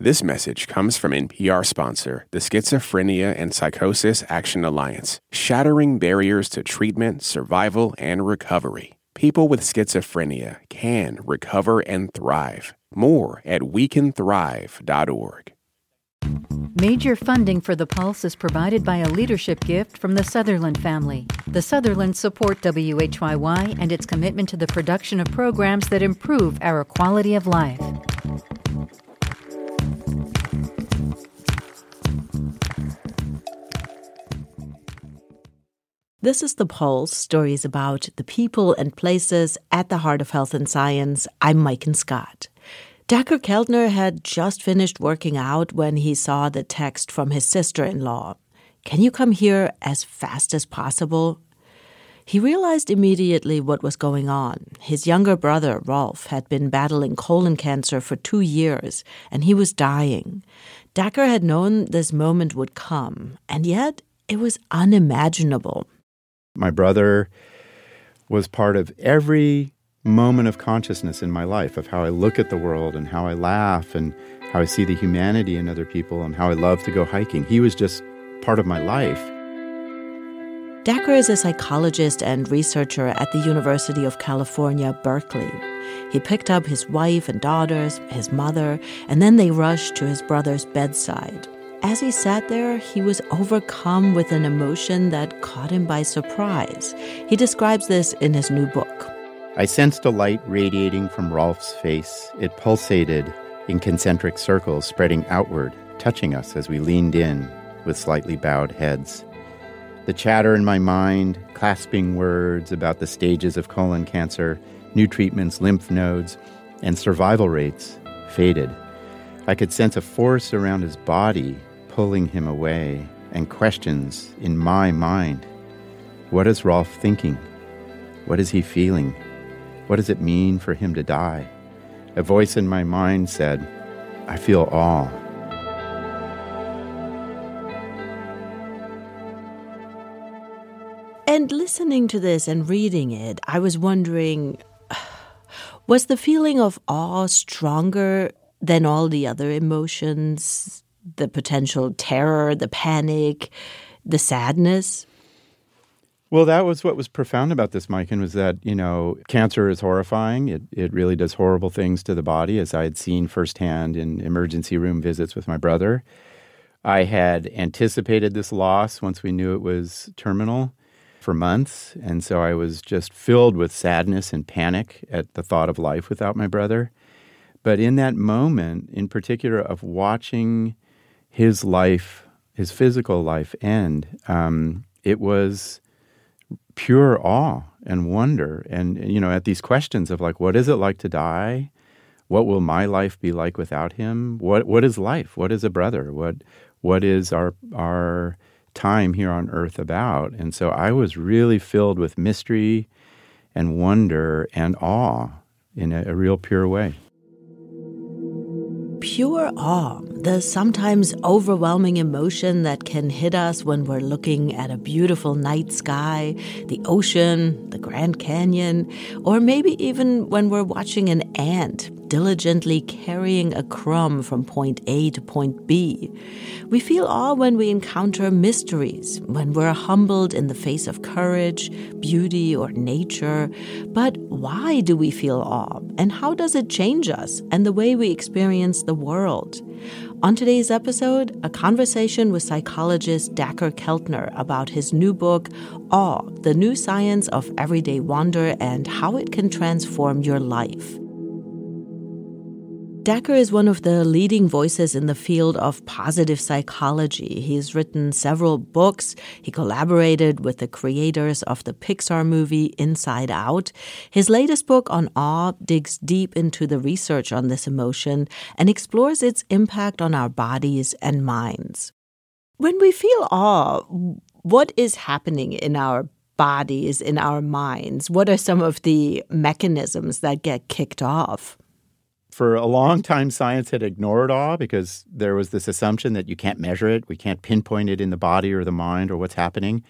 This message comes from NPR sponsor, the Schizophrenia and Psychosis Action Alliance, shattering barriers to treatment, survival, and recovery. People with schizophrenia can recover and thrive. More at wecanthrive.org. Major funding for The Pulse is provided by a leadership gift from the Sutherland family. The Sutherlands support WHYY and its commitment to the production of programs that improve our quality of life. This is The Pulse, stories about the people and places at the heart of health and science. I'm Maiken Scott. Dacher Keltner had just finished working out when he saw the text from his sister in law Can you come here as fast as possible? He realized immediately what was going on. His younger brother, Rolf, had been battling colon cancer for two years, and he was dying. Dacher had known this moment would come, and yet it was unimaginable. My brother was part of every moment of consciousness in my life of how I look at the world and how I laugh and how I see the humanity in other people and how I love to go hiking. He was just part of my life. Dacher is a psychologist and researcher at the University of California, Berkeley. He picked up his wife and daughters, his mother, and then they rushed to his brother's bedside. As he sat there, he was overcome with an emotion that caught him by surprise. He describes this in his new book. I sensed a light radiating from Rolf's face. It pulsated in concentric circles, spreading outward, touching us as we leaned in with slightly bowed heads. The chatter in my mind, clasping words about the stages of colon cancer, new treatments, lymph nodes, and survival rates, faded. I could sense a force around his body pulling him away, and questions in my mind. What is Rolf thinking? What is he feeling? What does it mean for him to die? A voice in my mind said, I feel awe. And listening to this and reading it, I was wondering was the feeling of awe stronger than all the other emotions the potential terror, the panic, the sadness? Well, that was what was profound about this, Mike, and was that, you know, cancer is horrifying. It, it really does horrible things to the body, as I had seen firsthand in emergency room visits with my brother. I had anticipated this loss once we knew it was terminal for months. And so I was just filled with sadness and panic at the thought of life without my brother. But in that moment, in particular, of watching his life, his physical life end, um, it was pure awe and wonder. And, you know, at these questions of like, what is it like to die? What will my life be like without him? What, what is life? What is a brother? What, what is our, our time here on earth about? And so I was really filled with mystery and wonder and awe in a, a real pure way pure awe, the sometimes overwhelming emotion that can hit us when we're looking at a beautiful night sky, the ocean, the Grand Canyon, or maybe even when we're watching an ant diligently carrying a crumb from point A to point B. We feel awe when we encounter mysteries, when we're humbled in the face of courage, beauty, or nature. But why do we feel awe? And how does it change us and the way we experience the world? On today's episode, a conversation with psychologist Dacher Keltner about his new book, Awe The New Science of Everyday Wonder and How It Can Transform Your Life. Dacher is one of the leading voices in the field of positive psychology. He's written several books. He collaborated with the creators of the Pixar movie Inside Out. His latest book on awe digs deep into the research on this emotion and explores its impact on our bodies and minds. When we feel awe, what is happening in our bodies, in our minds? What are some of the mechanisms that get kicked off? For a long time, science had ignored awe because there was this assumption that you can't measure it, we can't pinpoint it in the body or the mind or what's happening.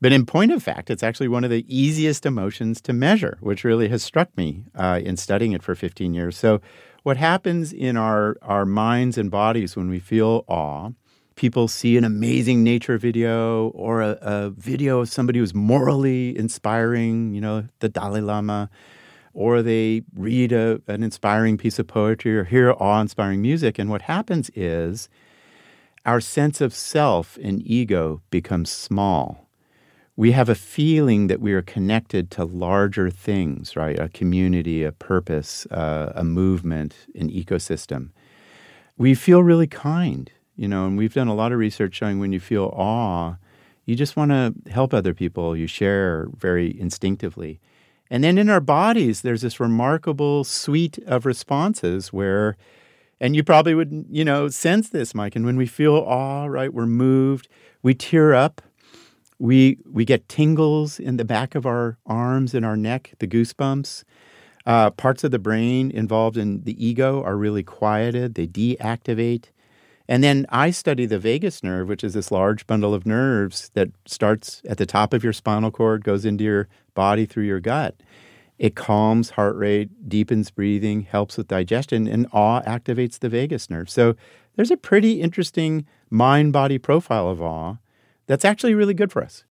But in point of fact, it's actually one of the easiest emotions to measure, which really has struck me uh, in studying it for 15 years. So, what happens in our, our minds and bodies when we feel awe, people see an amazing nature video or a, a video of somebody who's morally inspiring, you know, the Dalai Lama, or they read a, an inspiring piece of poetry or hear awe inspiring music. And what happens is our sense of self and ego becomes small we have a feeling that we are connected to larger things, right? A community, a purpose, uh, a movement, an ecosystem. We feel really kind, you know, and we've done a lot of research showing when you feel awe, you just want to help other people, you share very instinctively. And then in our bodies, there's this remarkable suite of responses where, and you probably would, you know, sense this, Mike. And when we feel awe, right, we're moved, we tear up, we we get tingles in the back of our arms and our neck, the goosebumps. Uh, parts of the brain involved in the ego are really quieted; they deactivate. And then I study the vagus nerve, which is this large bundle of nerves that starts at the top of your spinal cord, goes into your body through your gut. It calms heart rate, deepens breathing, helps with digestion, and awe activates the vagus nerve. So there's a pretty interesting mind body profile of awe that's actually really good for us.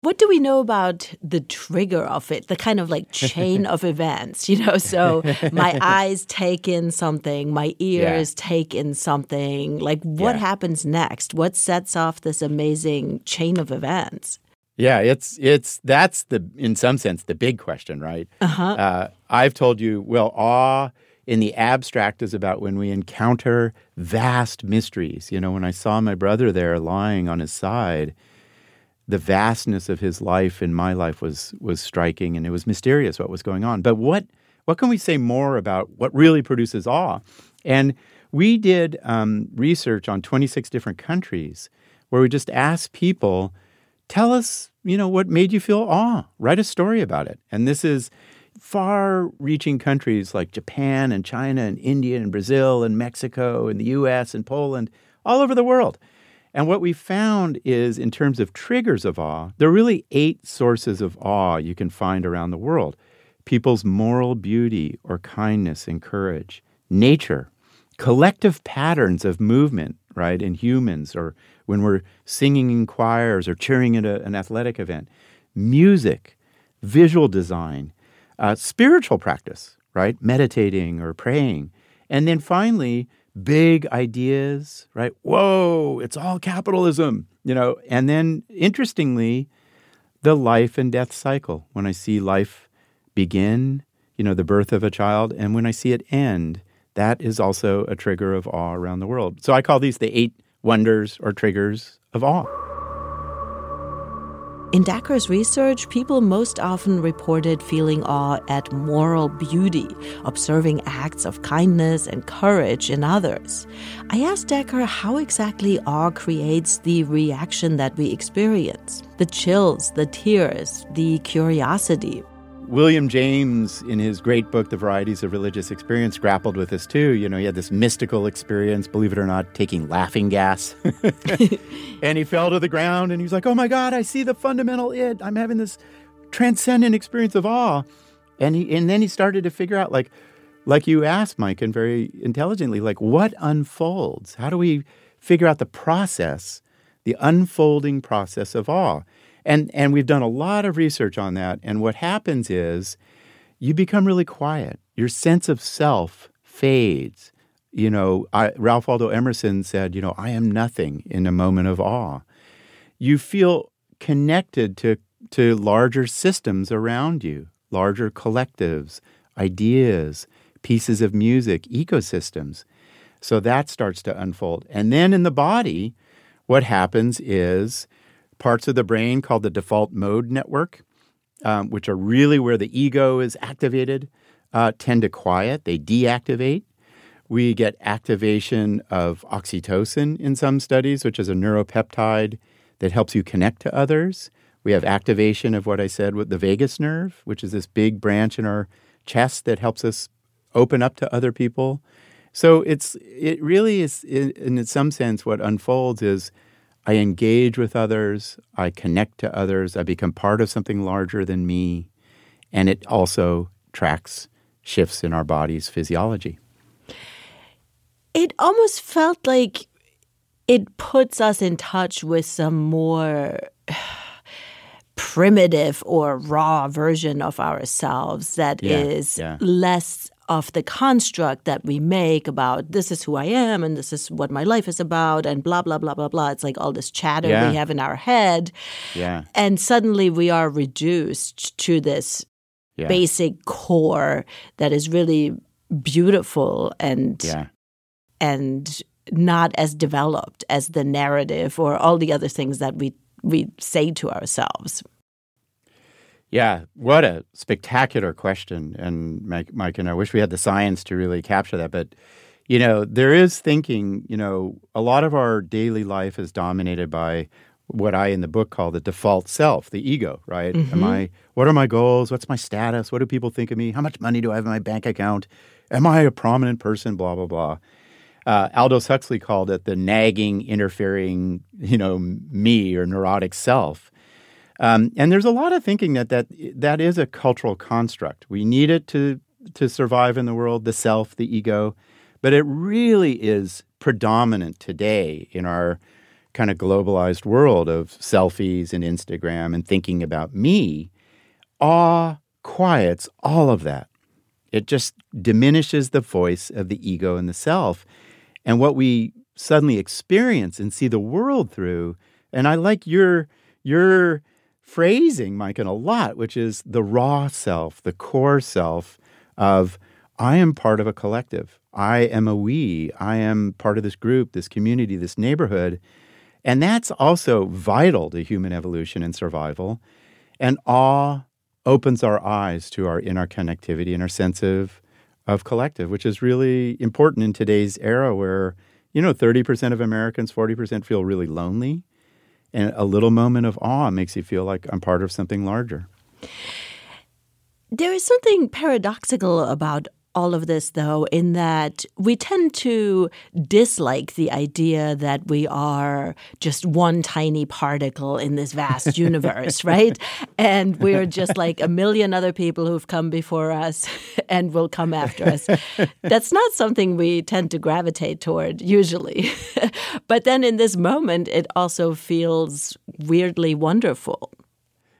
What do we know about the trigger of it, the kind of like chain of events? You know, so my eyes take in something, my ears yeah. take in something. Like, what yeah. happens next? What sets off this amazing chain of events? Yeah, it's it's that's the in some sense the big question, right? Uh-huh. Uh, I've told you, well, awe in the abstract is about when we encounter vast mysteries. You know, when I saw my brother there lying on his side, the vastness of his life and my life was was striking and it was mysterious what was going on. But what what can we say more about what really produces awe? And we did um, research on 26 different countries where we just asked people, tell us, you know, what made you feel awe. Write a story about it. And this is far reaching countries like Japan and China and India and Brazil and Mexico and the US and Poland, all over the world. And what we found is, in terms of triggers of awe, there are really eight sources of awe you can find around the world people's moral beauty or kindness and courage, nature, collective patterns of movement, right, in humans, or when we're singing in choirs or cheering at a, an athletic event, music, visual design, uh, spiritual practice, right? Meditating or praying. And then finally, big ideas, right? Whoa, it's all capitalism, you know. And then interestingly, the life and death cycle. When I see life begin, you know, the birth of a child, and when I see it end, that is also a trigger of awe around the world. So I call these the eight wonders or triggers of awe. In Dacher's research, people most often reported feeling awe at moral beauty, observing acts of kindness and courage in others. I asked Dakkar how exactly awe creates the reaction that we experience the chills, the tears, the curiosity. William James, in his great book, The Varieties of Religious Experience, grappled with this too. You know, he had this mystical experience, believe it or not, taking laughing gas. and he fell to the ground and he was like, oh my God, I see the fundamental it. I'm having this transcendent experience of awe. And, he, and then he started to figure out, like, like you asked, Mike, and very intelligently, like, what unfolds? How do we figure out the process, the unfolding process of awe? And, and we've done a lot of research on that. And what happens is you become really quiet. Your sense of self fades. You know, I, Ralph Waldo Emerson said, you know, I am nothing in a moment of awe. You feel connected to, to larger systems around you, larger collectives, ideas, pieces of music, ecosystems. So that starts to unfold. And then in the body, what happens is parts of the brain called the default mode network, um, which are really where the ego is activated, uh, tend to quiet. They deactivate. We get activation of oxytocin in some studies, which is a neuropeptide that helps you connect to others. We have activation of what I said with the vagus nerve, which is this big branch in our chest that helps us open up to other people. So it's it really is in, in some sense what unfolds is I engage with others, I connect to others, I become part of something larger than me, and it also tracks shifts in our body's physiology. It almost felt like it puts us in touch with some more primitive or raw version of ourselves that Yeah, is yeah. less of the construct that we make about this is who I am and this is what my life is about and blah blah blah blah blah. It's like all this chatter Yeah. we have in our head. Yeah. And suddenly we are reduced to this Yeah. basic core that is really beautiful and Yeah. and not as developed as the narrative or all the other things that we we say to ourselves. Yeah, what a spectacular question. And Mike, Mike, and I wish we had the science to really capture that. But, you know, there is thinking, you know, a lot of our daily life is dominated by what I in the book call the default self, the ego, right? Am I, what are my goals? What's my status? What do people think of me? How much money do I have in my bank account? Am I a prominent person? Blah, blah, blah. Uh, Aldous Huxley called it the nagging, interfering, you know, me or neurotic self. Um, and there's a lot of thinking that, that that is a cultural construct. We need it to to survive in the world, the self, the ego, but it really is predominant today in our kind of globalized world of selfies and Instagram and thinking about me. Awe quiets all of that. It just diminishes the voice of the ego and the self. And what we suddenly experience and see the world through, and I like your your phrasing, Mike, in a lot, which is the raw self, the core self of I am part of a collective. I am a we. I am part of this group, this community, this neighborhood. And that's also vital to human evolution and survival. And awe opens our eyes to our interconnectivity and our sense of, of collective, which is really important in today's era where, you know, 30% of Americans, 40% feel really lonely. And a little moment of awe makes you feel like I'm part of something larger. There is something paradoxical about all of this, though, in that we tend to dislike the idea that we are just one tiny particle in this vast universe, right? And we're just like a million other people who've come before us and will come after us. That's not something we tend to gravitate toward usually. but then in this moment, it also feels weirdly wonderful.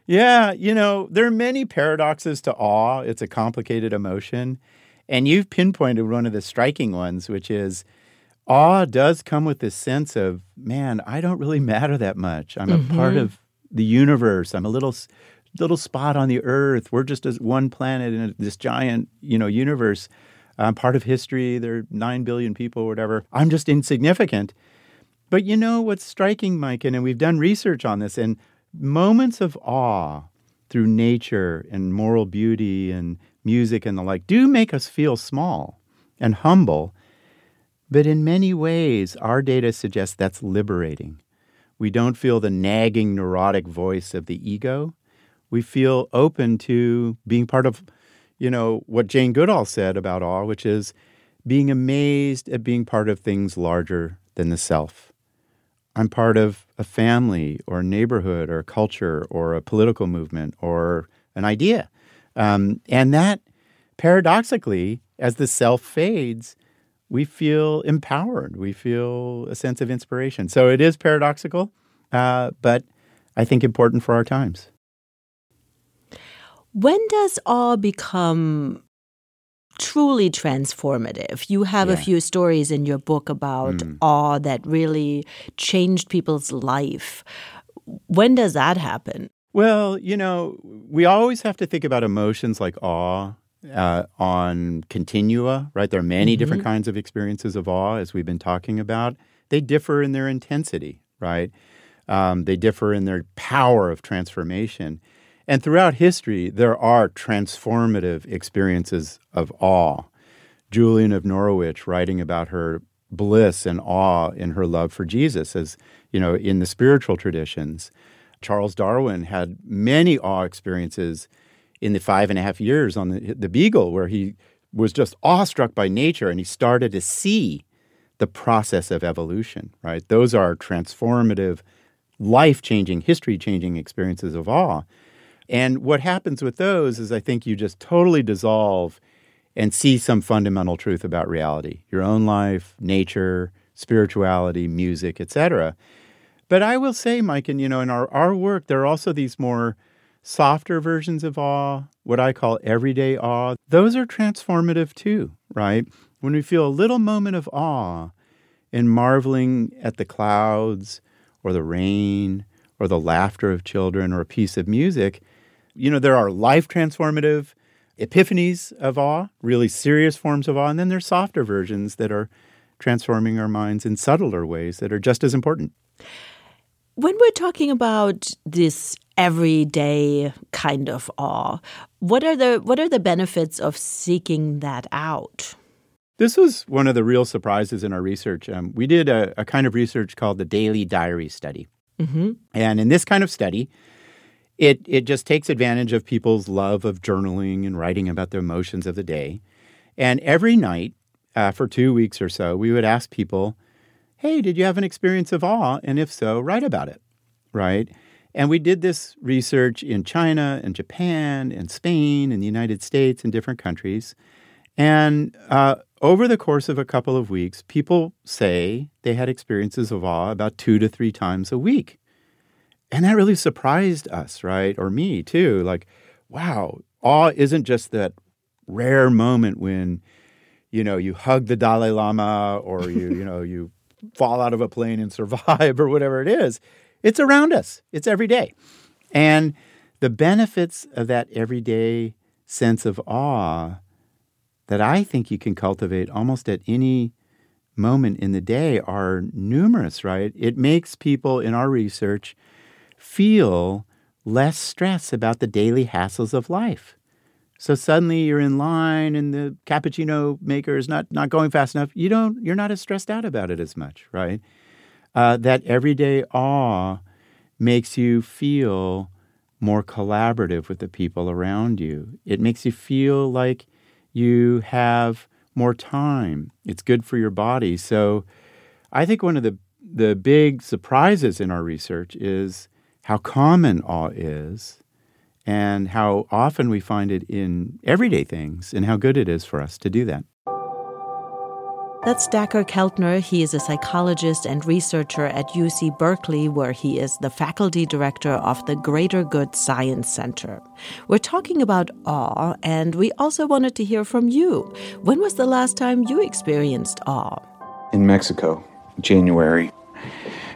Yeah, you know, there are many paradoxes to awe. It's a complicated emotion. And you've pinpointed one of the striking ones, which is awe does come with this sense of, man, I don't really matter that much. I'm a part mm-hmm. of the universe. I'm a little little spot on the earth. We're just as one planet in this giant, you know, universe. I'm part of history. There are 9 billion people or whatever. I'm just insignificant. But you know what's striking, Mike, and we've done research on this, and moments of awe through nature and moral beauty and music and the like do make us feel small and humble. But in many ways, our data suggests that's liberating. We don't feel the nagging, neurotic voice of the ego. We feel open to being part of, you know, what Jane Goodall said about awe, which is being amazed at being part of things larger than the self. I'm part of a family or neighborhood or culture or a political movement or an idea. Um, and that paradoxically, as the self fades, we feel empowered. We feel a sense of inspiration. So it is paradoxical, uh, but I think important for our times. When does awe become truly transformative? You have a few stories in your book about awe that really changed people's life. When does that happen? Well, you know, we always have to think about emotions like awe uh, on continua, right? There are many different kinds of experiences of awe, as we've been talking about. They differ in their intensity, right? Um, they differ in their power of transformation. And throughout history, there are transformative experiences of awe. Julian of Norwich writing about her bliss and awe in her love for Jesus, as you know, in the spiritual traditions. Charles Darwin had many awe experiences in the five and a half years on the, the Beagle, where he was just awestruck by nature and he started to see the process of evolution, right? Those are transformative, life changing, history changing experiences of awe. And what happens with those is I think you just totally dissolve and see some fundamental truth about reality, your own life, nature, spirituality, music, etc. But I will say, Mike, and you know, in our, our work, there are also these more softer versions of awe, what I call everyday awe. Those are transformative too, right? When we feel a little moment of awe in marveling at the clouds or the rain or the laughter of children or a piece of music, you know, there are life transformative epiphanies of awe, really serious forms of awe, and then there's softer versions that are transforming our minds in subtler ways that are just as important. When we're talking about this everyday kind of awe, what are the what are the benefits of seeking that out? This was one of the real surprises in our research. Um, we did a, a, kind of research called the Daily Diary Study. Mm-hmm. And in this kind of study, it, it just takes advantage of people's love of journaling and writing about the emotions of the day. And every night, uh, for two weeks or so, we would ask people, hey, did you have an experience of awe? And if so, write about it, right? And we did this research in China and Japan and Spain and the United States and different countries. And uh, over the course of a couple of weeks, people say they had experiences of awe about two to three times a week. And that really surprised us, right? Or me too. Like, wow, awe isn't just that rare moment when, you know, you hug the Dalai Lama or you, you know, you fall out of a plane and survive or whatever it is. It's around us. It's every day. And the benefits of that everyday sense of awe that I think you can cultivate almost at any moment in the day are numerous, right? It makes people in our research feel less stress about the daily hassles of life. So suddenly you're in line and the cappuccino maker is not, not going fast enough. You don't, you're not as stressed out about it as much, right? Uh, that everyday awe makes you feel more collaborative with the people around you. It makes you feel like you have more time. It's good for your body. So I think one of the the big surprises in our research is how common awe is and how often we find it in everyday things and how good it is for us to do that. That's Dacher Keltner. He is a psychologist and researcher at UC Berkeley, where he is the faculty director of the Greater Good Science Center. We're talking about awe, and we also wanted to hear from you. When was the last time you experienced awe? In Mexico, January,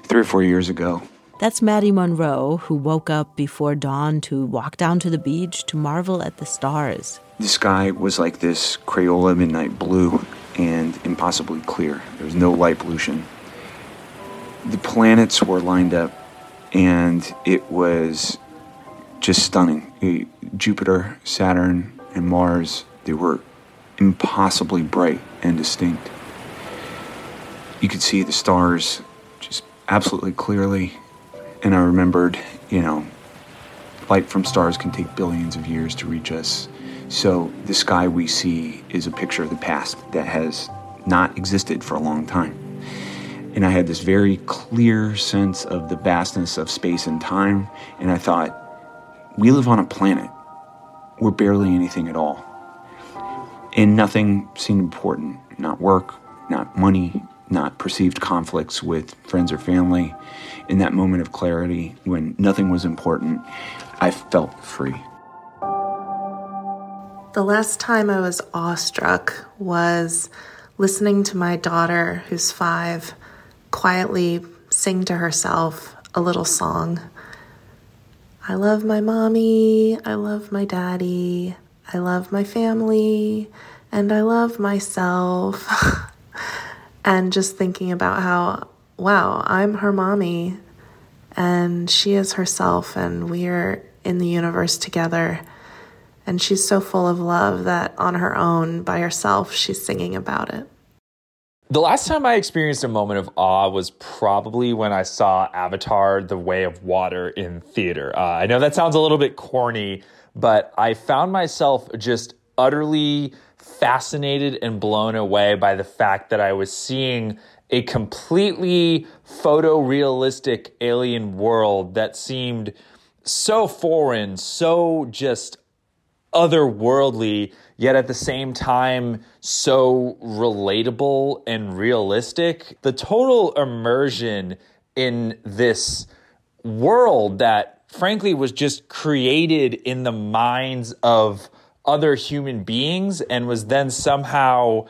three or four years ago. That's Maddie Monroe, who woke up before dawn to walk down to the beach to marvel at the stars. The sky was like this Crayola midnight blue and impossibly clear. There was no light pollution. The planets were lined up, and it was just stunning. Uh, Jupiter, Saturn, and Mars, they were impossibly bright and distinct. You could see the stars just absolutely clearly. And I remembered, you know, light from stars can take billions of years to reach us. So the sky we see is a picture of the past that has not existed for a long time. And I had this very clear sense of the vastness of space and time. And I thought, we live on a planet. We're barely anything at all. And nothing seemed important not work, not money, not perceived conflicts with friends or family. In that moment of clarity, when nothing was important, I felt free. The last time I was awestruck was listening to my daughter, who's five, quietly sing to herself a little song. I love my mommy, I love my daddy, I love my family, and I love myself. and just thinking about how, wow, I'm her mommy, and she is herself, and we are in the universe together. And she's so full of love that on her own, by herself, she's singing about it. The last time I experienced a moment of awe was probably when I saw Avatar The Way of Water in theater. Uh, I know that sounds a little bit corny, but I found myself just utterly fascinated and blown away by the fact that I was seeing a completely photorealistic alien world that seemed so foreign, so just otherworldly, yet at the same time so relatable and realistic. The total immersion in this world that frankly was just created in the minds of other human beings and was then somehow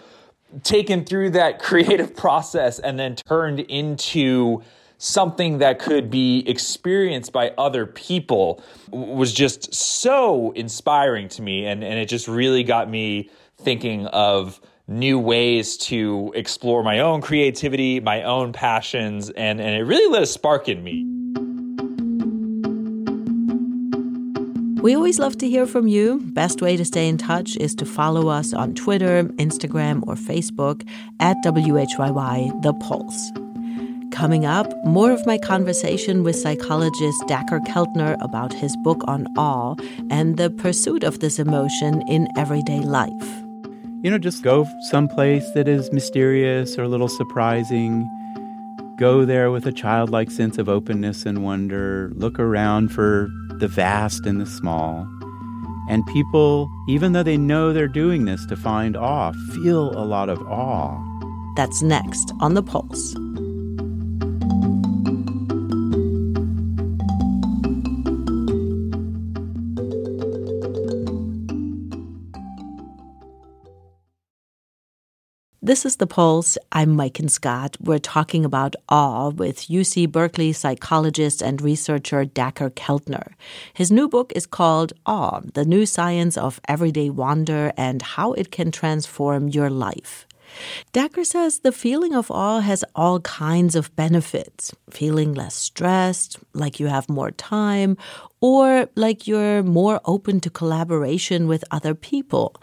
taken through that creative process and then turned into something that could be experienced by other people was just so inspiring to me. And, and it just really got me thinking of new ways to explore my own creativity my own passions and, and it really lit a spark in me We always love to hear from you. Best way to stay in touch is to follow us on Twitter, Instagram, or Facebook at WHYY The Pulse. Coming up, more of my conversation with psychologist Dacher Keltner about his book on awe and the pursuit of this emotion in everyday life. You know, just go someplace that is mysterious or a little surprising. Go there with a childlike sense of openness and wonder. Look around for the vast and the small. And people, even though they know they're doing this to find awe, feel a lot of awe. That's next on The Pulse. This is The Pulse. I'm Maiken Scott. We're talking about awe with UC Berkeley psychologist and researcher Dacher Keltner. His new book is called Awe The New Science of Everyday Wonder and How It Can Transform Your Life. Dacher says the feeling of awe has all kinds of benefits feeling less stressed, like you have more time, or like you're more open to collaboration with other people.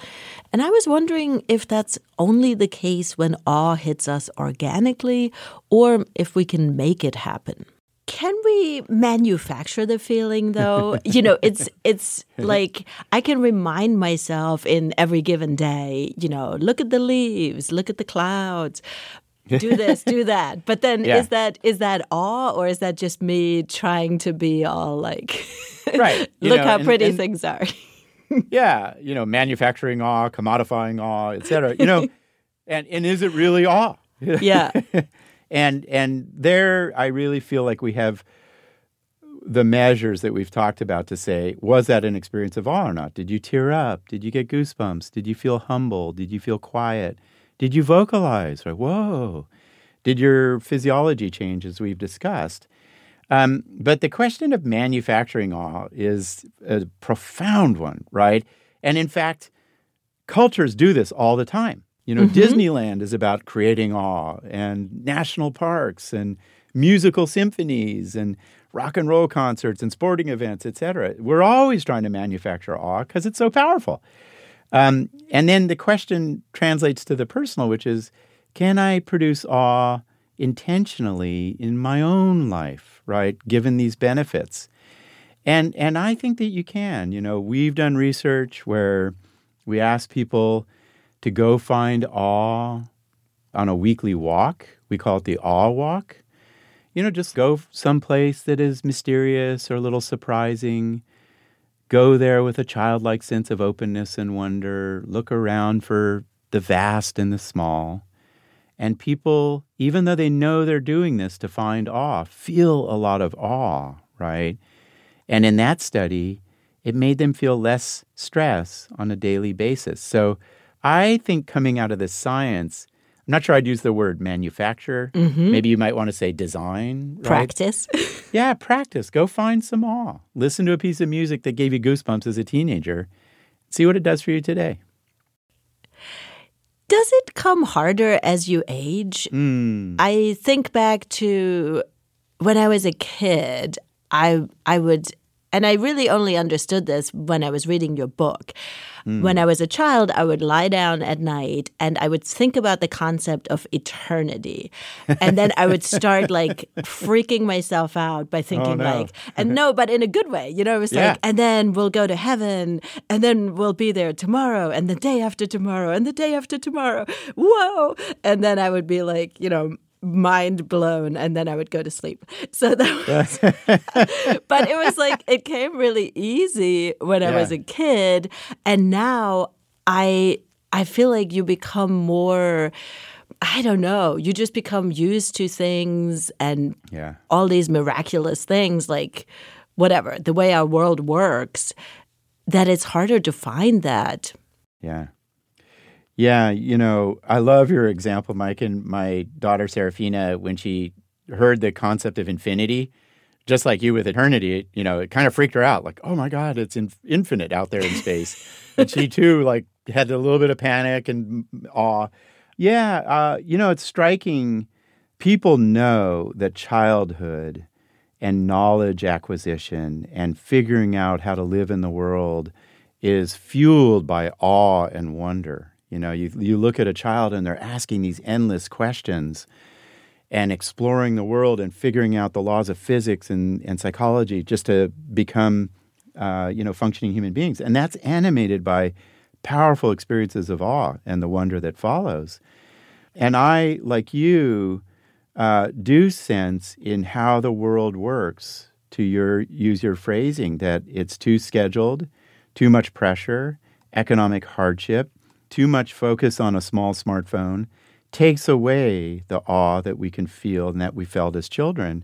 And I was wondering if that's only the case when awe hits us organically, or if we can make it happen. Can we manufacture the feeling though? you know, it's it's like I can remind myself in every given day, you know, look at the leaves, look at the clouds. do this, do that. But then yeah. is that is that awe or is that just me trying to be all like right. look know, how and, pretty and, things are. yeah, you know, manufacturing awe, commodifying awe, etc. You know, and and is it really awe? yeah. And and there I really feel like we have the measures that we've talked about to say was that an experience of awe or not? Did you tear up? Did you get goosebumps? Did you feel humble? Did you feel quiet? Did you vocalize? Right? Whoa. Did your physiology change as we've discussed? Um, but the question of manufacturing awe is a profound one, right? And in fact, cultures do this all the time. You know, mm-hmm. Disneyland is about creating awe, and national parks, and musical symphonies, and rock and roll concerts, and sporting events, etc. We're always trying to manufacture awe because it's so powerful. Um, and then the question translates to the personal, which is, can I produce awe intentionally in my own life, right? Given these benefits. And and I think that you can. You know, we've done research where we ask people to go find awe on a weekly walk. We call it the awe walk. You know, just go someplace that is mysterious or a little surprising. Go there with a childlike sense of openness and wonder. Look around for the vast and the small. And people, even though they know they're doing this to find awe, feel a lot of awe, right? And in that study, it made them feel less stress on a daily basis. So I think coming out of this science, I'm not sure I'd use the word manufacture. Mm-hmm. Maybe you might want to say design. Right? Practice. yeah, practice. Go find some awe. Listen to a piece of music that gave you goosebumps as a teenager. See what it does for you today. Does it come harder as you age? Mm. I think back to when I was a kid, I I would and I really only understood this when I was reading your book. Mm. When I was a child, I would lie down at night and I would think about the concept of eternity. And then I would start like freaking myself out by thinking, oh, no. like, and no, but in a good way. You know, it was yeah. like, and then we'll go to heaven and then we'll be there tomorrow and the day after tomorrow and the day after tomorrow. Whoa. And then I would be like, you know, mind blown and then I would go to sleep. So that was, but it was like, it came really easy when I was a kid. And now I, I feel like you become more, I don't know, you just become used to things and Yeah. all these miraculous things, like whatever, the way our world works, that it's harder to find that. Yeah. Yeah, you know, I love your example, Mike. And my daughter Serafina, when she heard the concept of infinity, just like you with eternity, you know, it kind of freaked her out. Like, oh my God, it's in- infinite out there in space. and she too, like, had a little bit of panic and awe. Yeah, uh, you know, it's striking. People know that childhood and knowledge acquisition and figuring out how to live in the world is fueled by awe and wonder. You know, you, you look at a child and they're asking these endless questions and exploring the world and figuring out the laws of physics and, and psychology just to become, uh, you know, functioning human beings. And that's animated by powerful experiences of awe and the wonder that follows. And I, like you, uh, do sense in how the world works, to your use your phrasing, that it's too scheduled, too much pressure, economic hardship, too much focus on a small smartphone takes away the awe that we can feel and that we felt as children.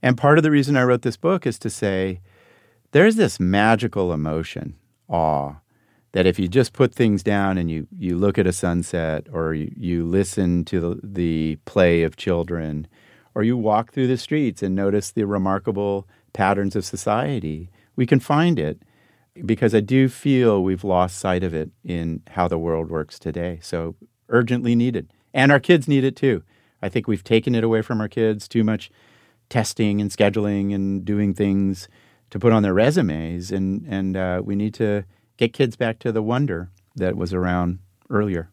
And part of the reason I wrote this book is to say there's this magical emotion, awe, that if you just put things down and you, you look at a sunset or you, you listen to the, the play of children or you walk through the streets and notice the remarkable patterns of society, we can find it because I do feel we've lost sight of it in how the world works today. So urgently needed. And our kids need it too. I think we've taken it away from our kids too much testing and scheduling and doing things to put on their resumes and and uh, we need to get kids back to the wonder that was around earlier.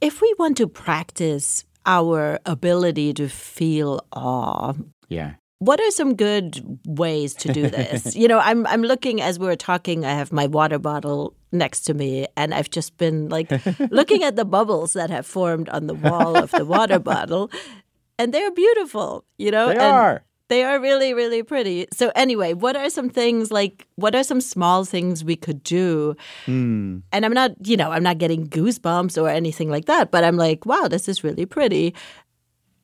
If we want to practice our ability to feel awe, Yeah. What are some good ways to do this? you know, I'm I'm looking as we were talking, I have my water bottle next to me and I've just been like looking at the bubbles that have formed on the wall of the water bottle and they're beautiful, you know? They and are. They are really really pretty. So anyway, what are some things like what are some small things we could do? Hmm. And I'm not, you know, I'm not getting goosebumps or anything like that, but I'm like, wow, this is really pretty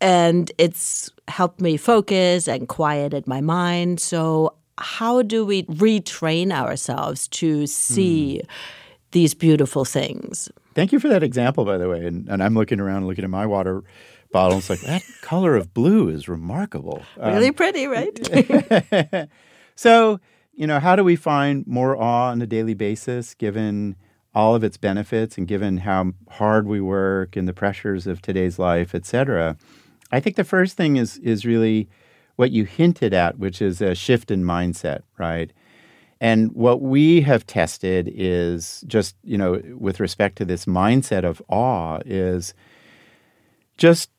and it's helped me focus and quieted my mind. So, how do we retrain ourselves to see these beautiful things? Thank you for that example, by the way. And, and I'm looking around, looking at my water bottle. It's like that color of blue is remarkable. Um, Really pretty, right? so, you know, how do we find more awe on a daily basis, given all of its benefits and given how hard we work and the pressures of today's life, et cetera? I think the first thing is is really what you hinted at, which is a shift in mindset, right? And what we have tested is just, you know, with respect to this mindset of awe, is just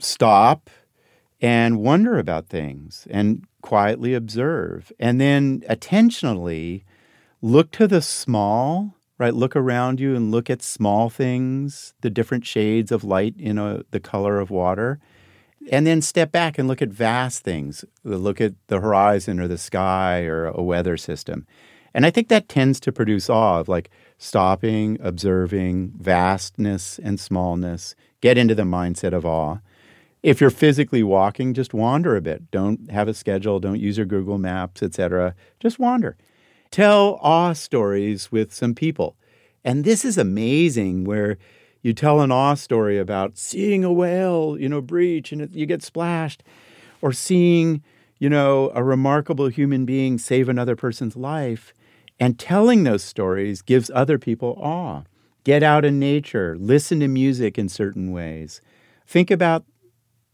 stop and wonder about things and quietly observe. And then attentionally look to the small, right? Look around you and look at small things, the different shades of light in a, the color of water. And then step back and look at vast things. Look at the horizon or the sky or a weather system. And I think that tends to produce awe of like stopping, observing vastness and smallness, get into the mindset of awe. If you're physically walking, just wander a bit. Don't have a schedule, don't use your Google Maps, etc. Just wander. Tell awe stories with some people. And this is amazing where you tell an awe story about seeing a whale, you know, breach and it, you get splashed, or seeing, you know, a remarkable human being save another person's life. And telling those stories gives other people awe. Get out in nature, listen to music in certain ways. Think about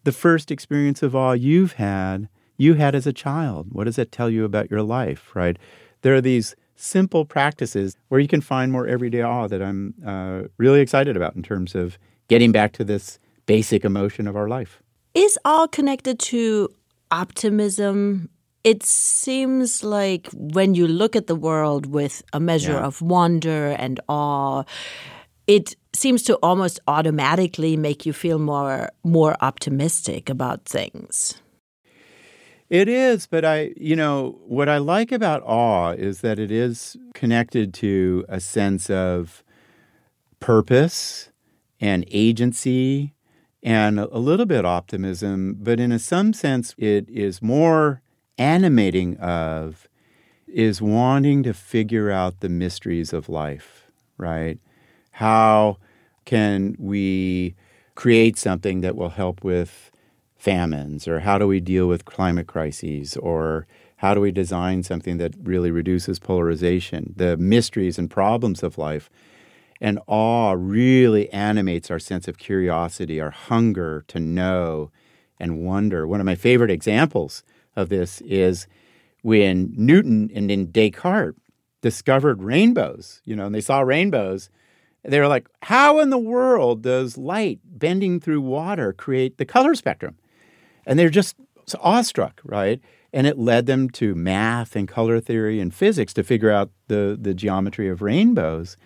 the first experience of awe you've had, you had as a child. What does that tell you about your life, right? There are these simple practices where you can find more everyday awe that I'm uh, really excited about in terms of getting back to this basic emotion of our life. Is all connected to optimism? It seems like when you look at the world with a measure Yeah. of wonder and awe, it seems to almost automatically make you feel more more optimistic about things. It is, but I, you know, what I like about awe is that it is connected to a sense of purpose and agency and a little bit optimism, but in a, some sense, it is more animating of is wanting to figure out the mysteries of life, right? How can we create something that will help with famines, or how do we deal with climate crises, or how do we design something that really reduces polarization, the mysteries and problems of life? And awe really animates our sense of curiosity, our hunger to know and wonder. One of my favorite examples of this is when Newton and then Descartes discovered rainbows, you know, and they saw rainbows. They were like, how in the world does light bending through water create the color spectrum? And they're just awestruck, right? And it led them to math and color theory and physics to figure out the, the geometry of rainbows.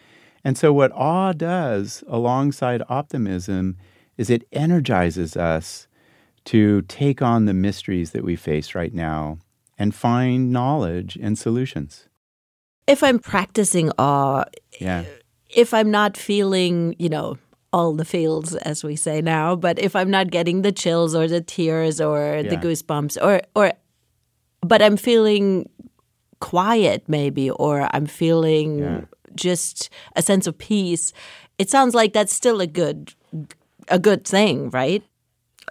And so, what awe does alongside optimism is it energizes us to take on the mysteries that we face right now and find knowledge and solutions. If I'm practicing awe, yeah. if I'm not feeling, you know, all the feels as we say now, but if I'm not getting the chills or the tears or yeah. the goosebumps or or but I'm feeling quiet maybe or I'm feeling yeah just a sense of peace, it sounds like that's still a good a good thing, right?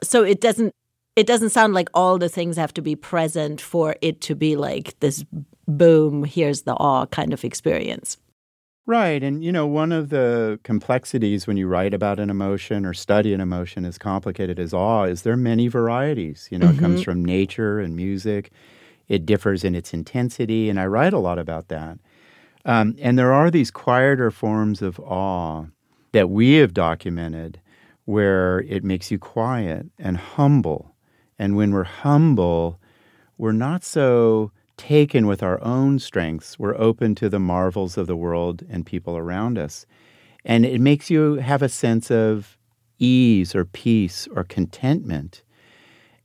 So it doesn't it doesn't sound like all the things have to be present for it to be like this boom, here's the awe kind of experience. Right. And, you know, one of the complexities when you write about an emotion or study an emotion as complicated as awe is there are many varieties. You know, mm-hmm. it comes mm-hmm. from nature and music, it differs in its intensity. And I write a lot about that. Um, and there are these quieter forms of awe that we have documented where it makes you quiet and humble. And when we're humble, we're not so taken with our own strengths. We're open to the marvels of the world and people around us. And it makes you have a sense of ease or peace or contentment.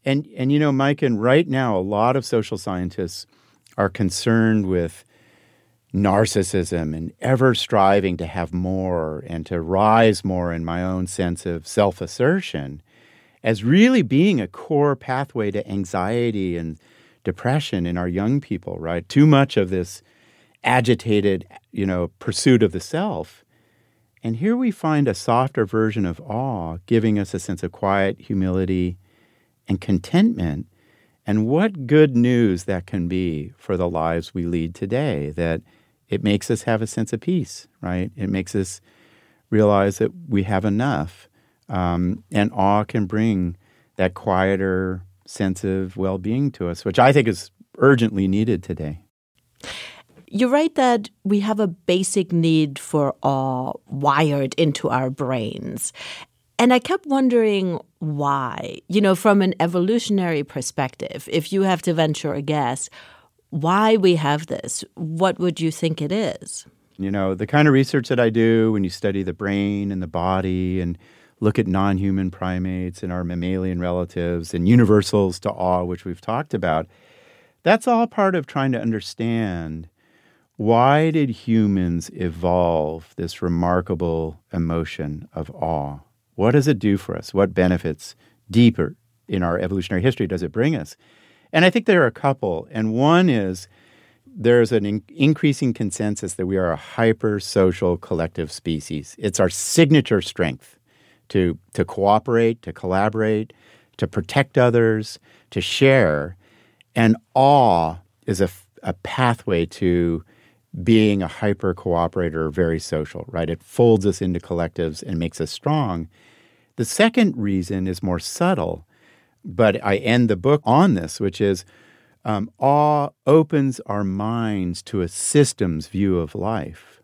And, and you know, Maiken, right now, a lot of social scientists are concerned with narcissism and ever striving to have more and to rise more in my own sense of self assertion as really being a core pathway to anxiety and depression in our young people, right? Too much of this agitated, you know, pursuit of the self. And here we find a softer version of awe, giving us a sense of quiet, humility, and contentment. And what good news that can be for the lives we lead today that it makes us have a sense of peace, right? It makes us realize that we have enough. Um, and awe can bring that quieter sense of well being to us, which I think is urgently needed today. You're right that we have a basic need for awe wired into our brains. And I kept wondering why. You know, from an evolutionary perspective, if you have to venture a guess, why we have this. What would you think it is? You know, the kind of research that I do when you study the brain and the body and look at non human primates and our mammalian relatives and universals to awe, which we've talked about, that's all part of trying to understand why did humans evolve this remarkable emotion of awe? What does it do for us? What benefits deeper in our evolutionary history does it bring us? And I think there are a couple. And one is there's an in- increasing consensus that we are a hyper social collective species. It's our signature strength to, to cooperate, to collaborate, to protect others, to share. And awe is a, a pathway to being a hyper cooperator, very social, right? It folds us into collectives and makes us strong. The second reason is more subtle, but I end the book on this, which is um, awe opens our minds to a systems view of life,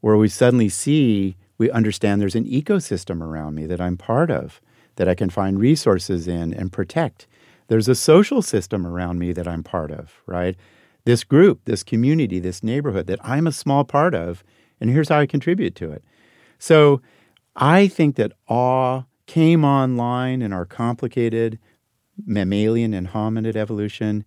where we suddenly see, we understand there's an ecosystem around me that I'm part of, that I can find resources in and protect. There's a social system around me that I'm part of, right? This group, this community, this neighborhood that I'm a small part of, and here's how I contribute to it. So, I think that awe came online in our complicated mammalian and hominid evolution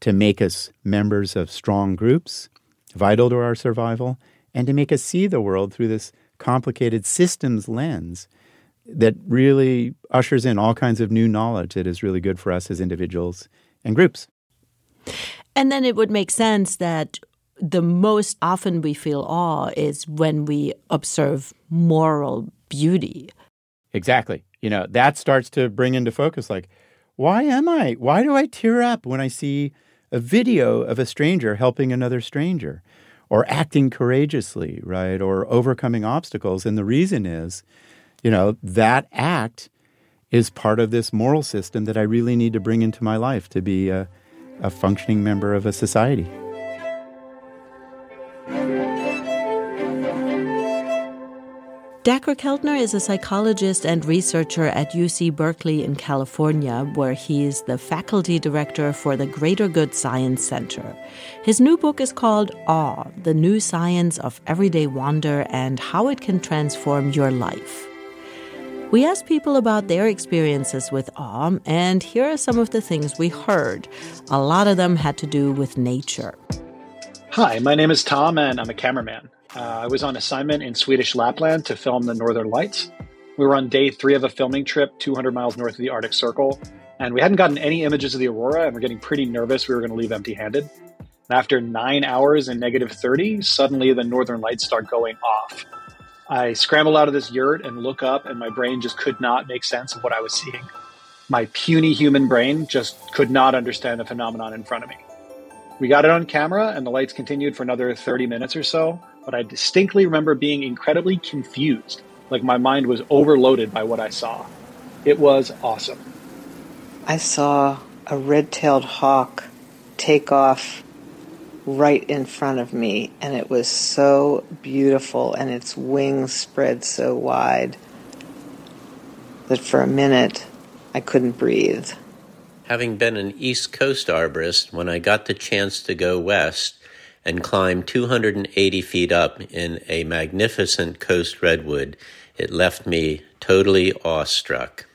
to make us members of strong groups, vital to our survival, and to make us see the world through this complicated systems lens that really ushers in all kinds of new knowledge that is really good for us as individuals and groups. And then it would make sense that the most often we feel awe is when we observe moral beauty. Exactly. You know, that starts to bring into focus like, why am I? Why do I tear up when I see a video of a stranger helping another stranger or acting courageously, right? Or overcoming obstacles? And the reason is, you know, that act is part of this moral system that I really need to bring into my life to be a, a functioning member of a society. Dacher Keltner is a psychologist and researcher at UC Berkeley in California, where he is the faculty director for the Greater Good Science Center. His new book is called Awe The New Science of Everyday Wonder and How It Can Transform Your Life. We asked people about their experiences with awe, and here are some of the things we heard. A lot of them had to do with nature. Hi, my name is Tom, and I'm a cameraman. Uh, I was on assignment in Swedish Lapland to film the Northern Lights. We were on day three of a filming trip 200 miles north of the Arctic Circle, and we hadn't gotten any images of the aurora, and we're getting pretty nervous we were going to leave empty handed. After nine hours and negative 30, suddenly the Northern Lights start going off. I scramble out of this yurt and look up, and my brain just could not make sense of what I was seeing. My puny human brain just could not understand the phenomenon in front of me. We got it on camera, and the lights continued for another 30 minutes or so, but I distinctly remember being incredibly confused, like my mind was overloaded by what I saw. It was awesome. I saw a red tailed hawk take off right in front of me, and it was so beautiful, and its wings spread so wide that for a minute I couldn't breathe. Having been an East Coast arborist, when I got the chance to go west, and climbed 280 feet up in a magnificent coast redwood. It left me totally awestruck.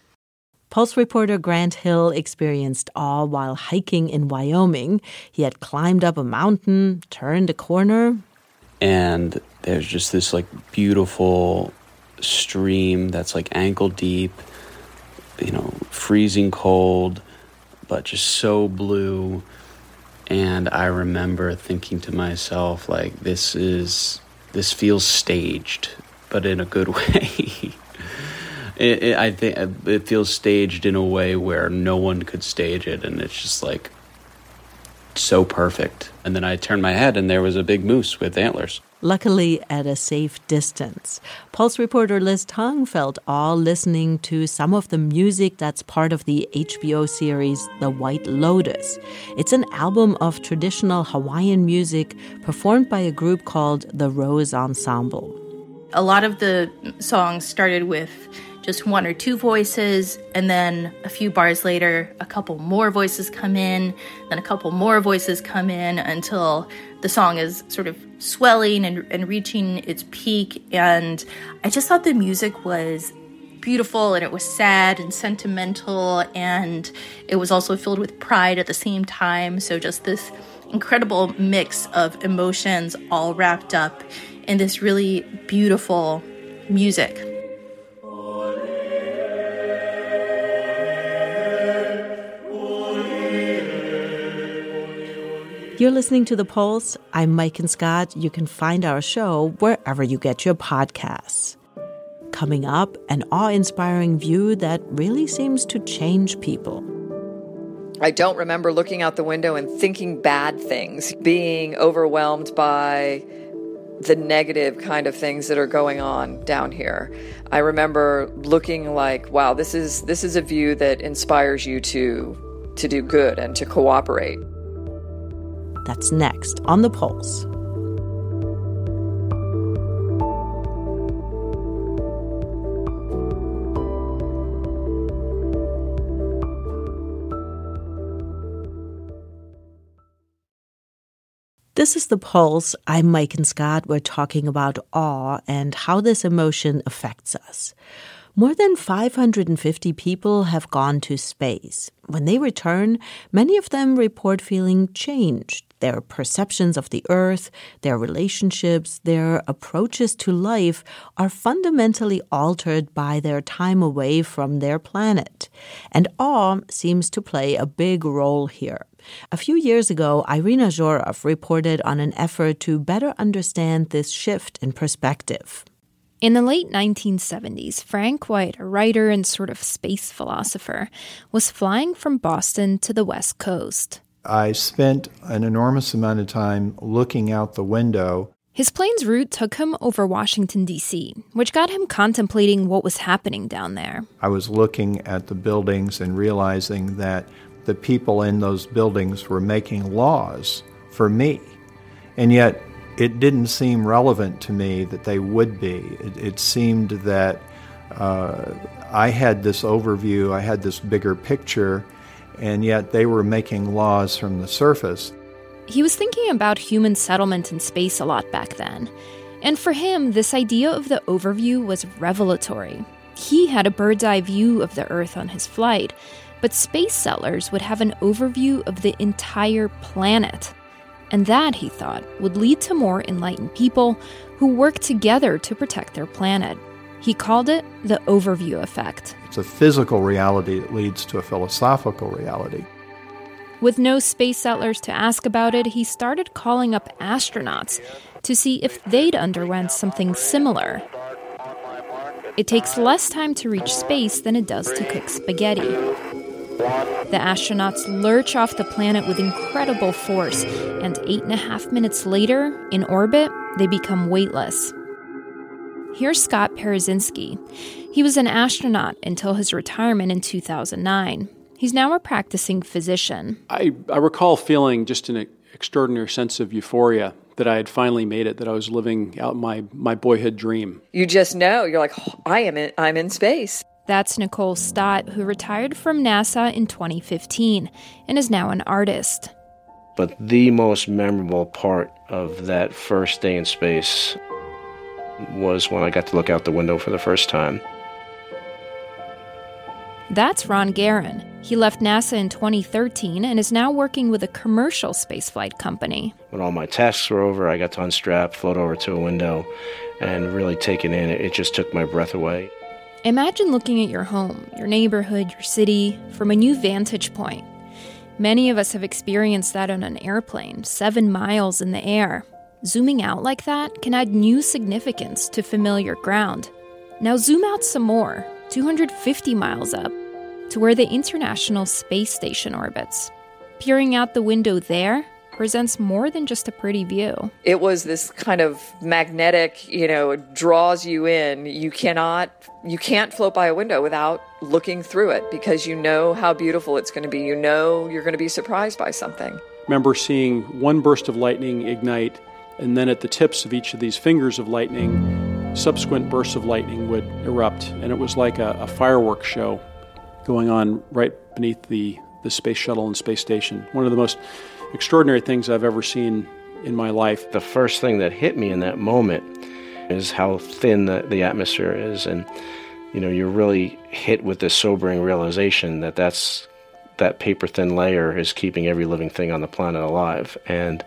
Pulse reporter Grant Hill experienced awe while hiking in Wyoming. He had climbed up a mountain, turned a corner, and there's just this like beautiful stream that's like ankle deep, you know, freezing cold, but just so blue and I remember thinking to myself, like, this is, this feels staged, but in a good way. it, it, I think it feels staged in a way where no one could stage it, and it's just like so perfect. And then I turned my head, and there was a big moose with antlers luckily at a safe distance. Pulse reporter Liz Tung felt awe listening to some of the music that's part of the HBO series The White Lotus. It's an album of traditional Hawaiian music performed by a group called the Rose Ensemble. A lot of the songs started with just one or two voices, and then a few bars later, a couple more voices come in, then a couple more voices come in until the song is sort of swelling and, and reaching its peak. And I just thought the music was beautiful and it was sad and sentimental, and it was also filled with pride at the same time. So, just this incredible mix of emotions all wrapped up in this really beautiful music. You're listening to The Pulse. I'm Maiken Scott. You can find our show wherever you get your podcasts. Coming up, an awe inspiring view that really seems to change people. I don't remember looking out the window and thinking bad things, being overwhelmed by the negative kind of things that are going on down here. I remember looking like, wow, this is this is a view that inspires you to to do good and to cooperate. That's next on The Pulse. This is The Pulse. I'm Maiken Scott. We're talking about awe and how this emotion affects us. More than 550 people have gone to space. When they return, many of them report feeling changed. Their perceptions of the Earth, their relationships, their approaches to life are fundamentally altered by their time away from their planet. And awe seems to play a big role here. A few years ago, Irina Zhorov reported on an effort to better understand this shift in perspective. In the late 1970s, Frank White, a writer and sort of space philosopher, was flying from Boston to the West Coast. I spent an enormous amount of time looking out the window. His plane's route took him over Washington, D.C., which got him contemplating what was happening down there. I was looking at the buildings and realizing that the people in those buildings were making laws for me. And yet, it didn't seem relevant to me that they would be. It, it seemed that uh, I had this overview, I had this bigger picture, and yet they were making laws from the surface. He was thinking about human settlement in space a lot back then. And for him, this idea of the overview was revelatory. He had a bird's eye view of the Earth on his flight, but space settlers would have an overview of the entire planet. And that, he thought, would lead to more enlightened people who work together to protect their planet. He called it the overview effect. It's a physical reality that leads to a philosophical reality. With no space settlers to ask about it, he started calling up astronauts to see if they'd underwent something similar. It takes less time to reach space than it does to cook spaghetti. The astronauts lurch off the planet with incredible force, and eight and a half minutes later, in orbit, they become weightless. Here's Scott Parazynski. He was an astronaut until his retirement in 2009. He's now a practicing physician. I, I recall feeling just an extraordinary sense of euphoria that I had finally made it, that I was living out my, my boyhood dream. You just know, you're like, oh, I am in, I'm in space. That's Nicole Stott, who retired from NASA in 2015 and is now an artist. But the most memorable part of that first day in space was when I got to look out the window for the first time. That's Ron Garan. He left NASA in 2013 and is now working with a commercial spaceflight company. When all my tasks were over, I got to unstrap, float over to a window, and really take it in. It just took my breath away. Imagine looking at your home, your neighborhood, your city from a new vantage point. Many of us have experienced that on an airplane, seven miles in the air. Zooming out like that can add new significance to familiar ground. Now, zoom out some more, 250 miles up, to where the International Space Station orbits. Peering out the window there, presents more than just a pretty view. It was this kind of magnetic, you know, it draws you in. You cannot you can't float by a window without looking through it because you know how beautiful it's going to be. You know you're going to be surprised by something. Remember seeing one burst of lightning ignite and then at the tips of each of these fingers of lightning, subsequent bursts of lightning would erupt and it was like a, a fireworks show going on right beneath the the space shuttle and space station. One of the most extraordinary things I've ever seen in my life. The first thing that hit me in that moment is how thin the, the atmosphere is. And, you know, you're really hit with this sobering realization that that's that paper thin layer is keeping every living thing on the planet alive. And,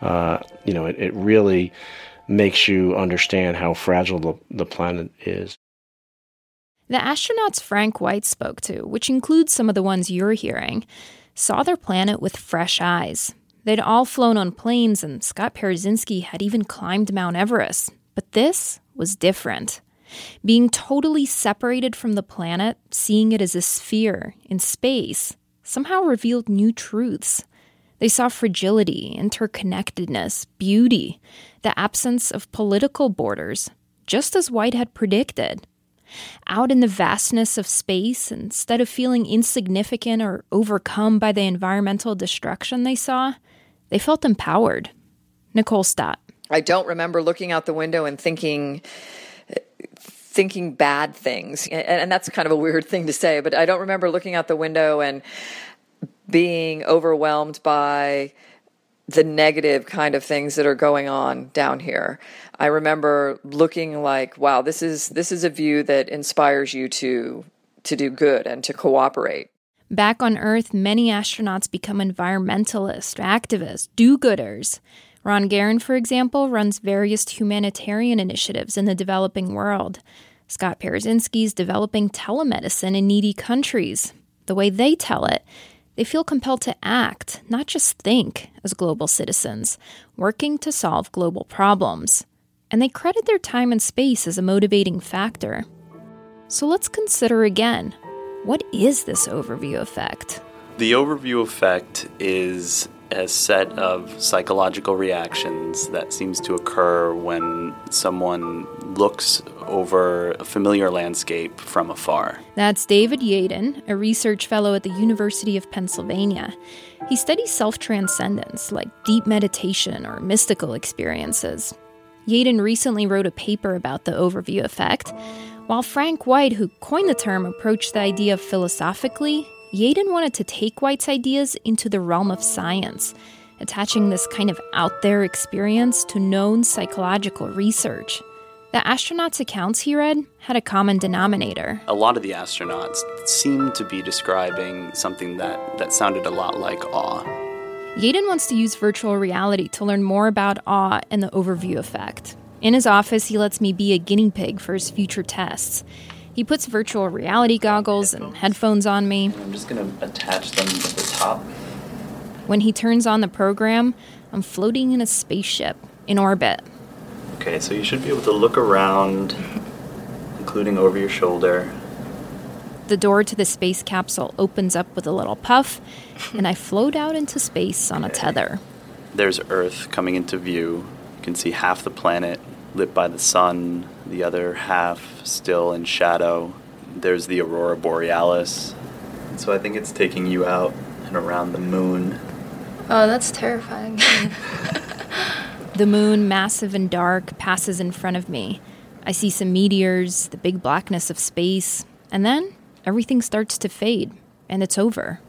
uh, you know, it, it really makes you understand how fragile the, the planet is. The astronauts Frank White spoke to, which includes some of the ones you're hearing, saw their planet with fresh eyes. They'd all flown on planes, and Scott Parazynski had even climbed Mount Everest. But this was different. Being totally separated from the planet, seeing it as a sphere in space, somehow revealed new truths. They saw fragility, interconnectedness, beauty, the absence of political borders, just as White had predicted. Out in the vastness of space, instead of feeling insignificant or overcome by the environmental destruction they saw, they felt empowered. Nicole Stott. I don't remember looking out the window and thinking thinking bad things. And, that's kind of a weird thing to say, but I don't remember looking out the window and being overwhelmed by the negative kind of things that are going on down here. I remember looking like, wow, this is this is a view that inspires you to to do good and to cooperate. Back on Earth, many astronauts become environmentalists, activists, do gooders. Ron Garan, for example, runs various humanitarian initiatives in the developing world. Scott is developing telemedicine in needy countries. The way they tell it, they feel compelled to act, not just think, as global citizens, working to solve global problems. And they credit their time and space as a motivating factor. So let's consider again what is this overview effect? The overview effect is a set of psychological reactions that seems to occur when someone looks over a familiar landscape from afar. That's David Yaden, a research fellow at the University of Pennsylvania. He studies self transcendence, like deep meditation or mystical experiences. Yaden recently wrote a paper about the overview effect. While Frank White, who coined the term, approached the idea philosophically, Yaden wanted to take White's ideas into the realm of science, attaching this kind of out there experience to known psychological research. The astronauts' accounts he read had a common denominator. A lot of the astronauts seemed to be describing something that, that sounded a lot like awe. Yaden wants to use virtual reality to learn more about awe and the overview effect. In his office, he lets me be a guinea pig for his future tests. He puts virtual reality goggles and headphones on me. I'm just going to attach them to the top. When he turns on the program, I'm floating in a spaceship in orbit. Okay, so you should be able to look around, including over your shoulder. The door to the space capsule opens up with a little puff, and I float out into space on a tether. There's Earth coming into view. You can see half the planet lit by the sun, the other half still in shadow. There's the aurora borealis. So I think it's taking you out and around the moon. Oh, that's terrifying. the moon, massive and dark, passes in front of me. I see some meteors, the big blackness of space, and then everything starts to fade, and it's over.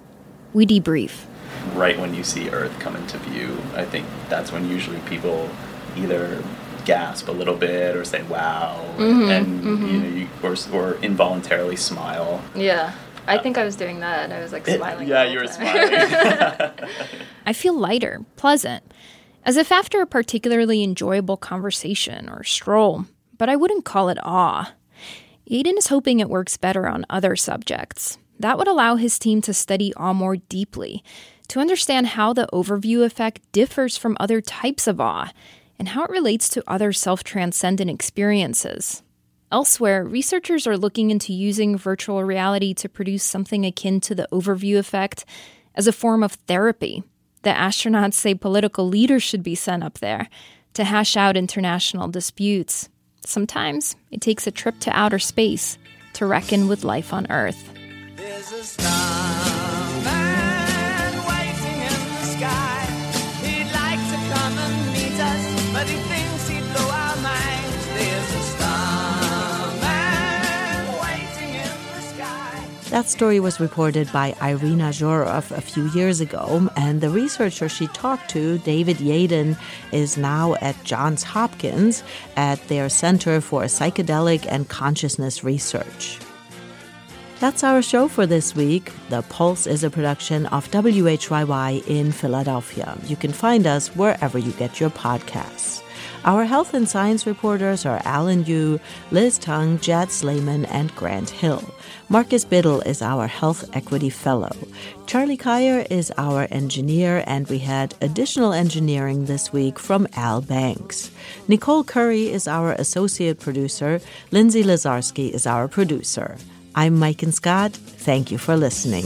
We debrief. Right when you see Earth come into view, I think that's when usually people either gasp a little bit or say wow mm-hmm, and mm-hmm. you know you or, or involuntarily smile yeah I think I was doing that. I was like smiling. yeah, you were smiling. I feel lighter, pleasant, as if after a particularly enjoyable conversation or stroll, but I wouldn't call it awe. Yaden is hoping it works better on other subjects. That would allow his team to study awe more deeply, to understand how the overview effect differs from other types of awe, and how it relates to other self transcendent experiences. Elsewhere, researchers are looking into using virtual reality to produce something akin to the overview effect as a form of therapy. The astronauts say political leaders should be sent up there to hash out international disputes. Sometimes it takes a trip to outer space to reckon with life on Earth. That story was reported by Irina Zhorov a few years ago, and the researcher she talked to, David Yaden, is now at Johns Hopkins at their Center for Psychedelic and Consciousness Research. That's our show for this week. The Pulse is a production of WHYY in Philadelphia. You can find us wherever you get your podcasts. Our health and science reporters are Alan Yu, Liz Tung, Jad Sleiman, and Grant Hill. Marcus Biddle is our Health Equity Fellow. Charlie Kaier is our engineer, and we had additional engineering this week from Al Banks. Nicole Currie is our associate producer. Lindsay Lazarski is our producer. I'm Maiken Scott. Thank you for listening.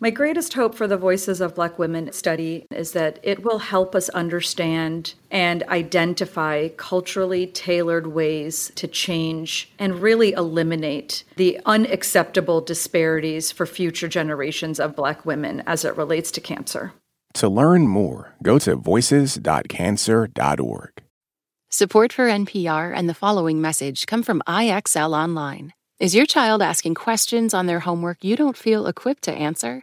My greatest hope for the Voices of Black Women study is that it will help us understand and identify culturally tailored ways to change and really eliminate the unacceptable disparities for future generations of Black women as it relates to cancer. To learn more, go to voices.cancer.org. Support for NPR and the following message come from IXL Online. Is your child asking questions on their homework you don't feel equipped to answer?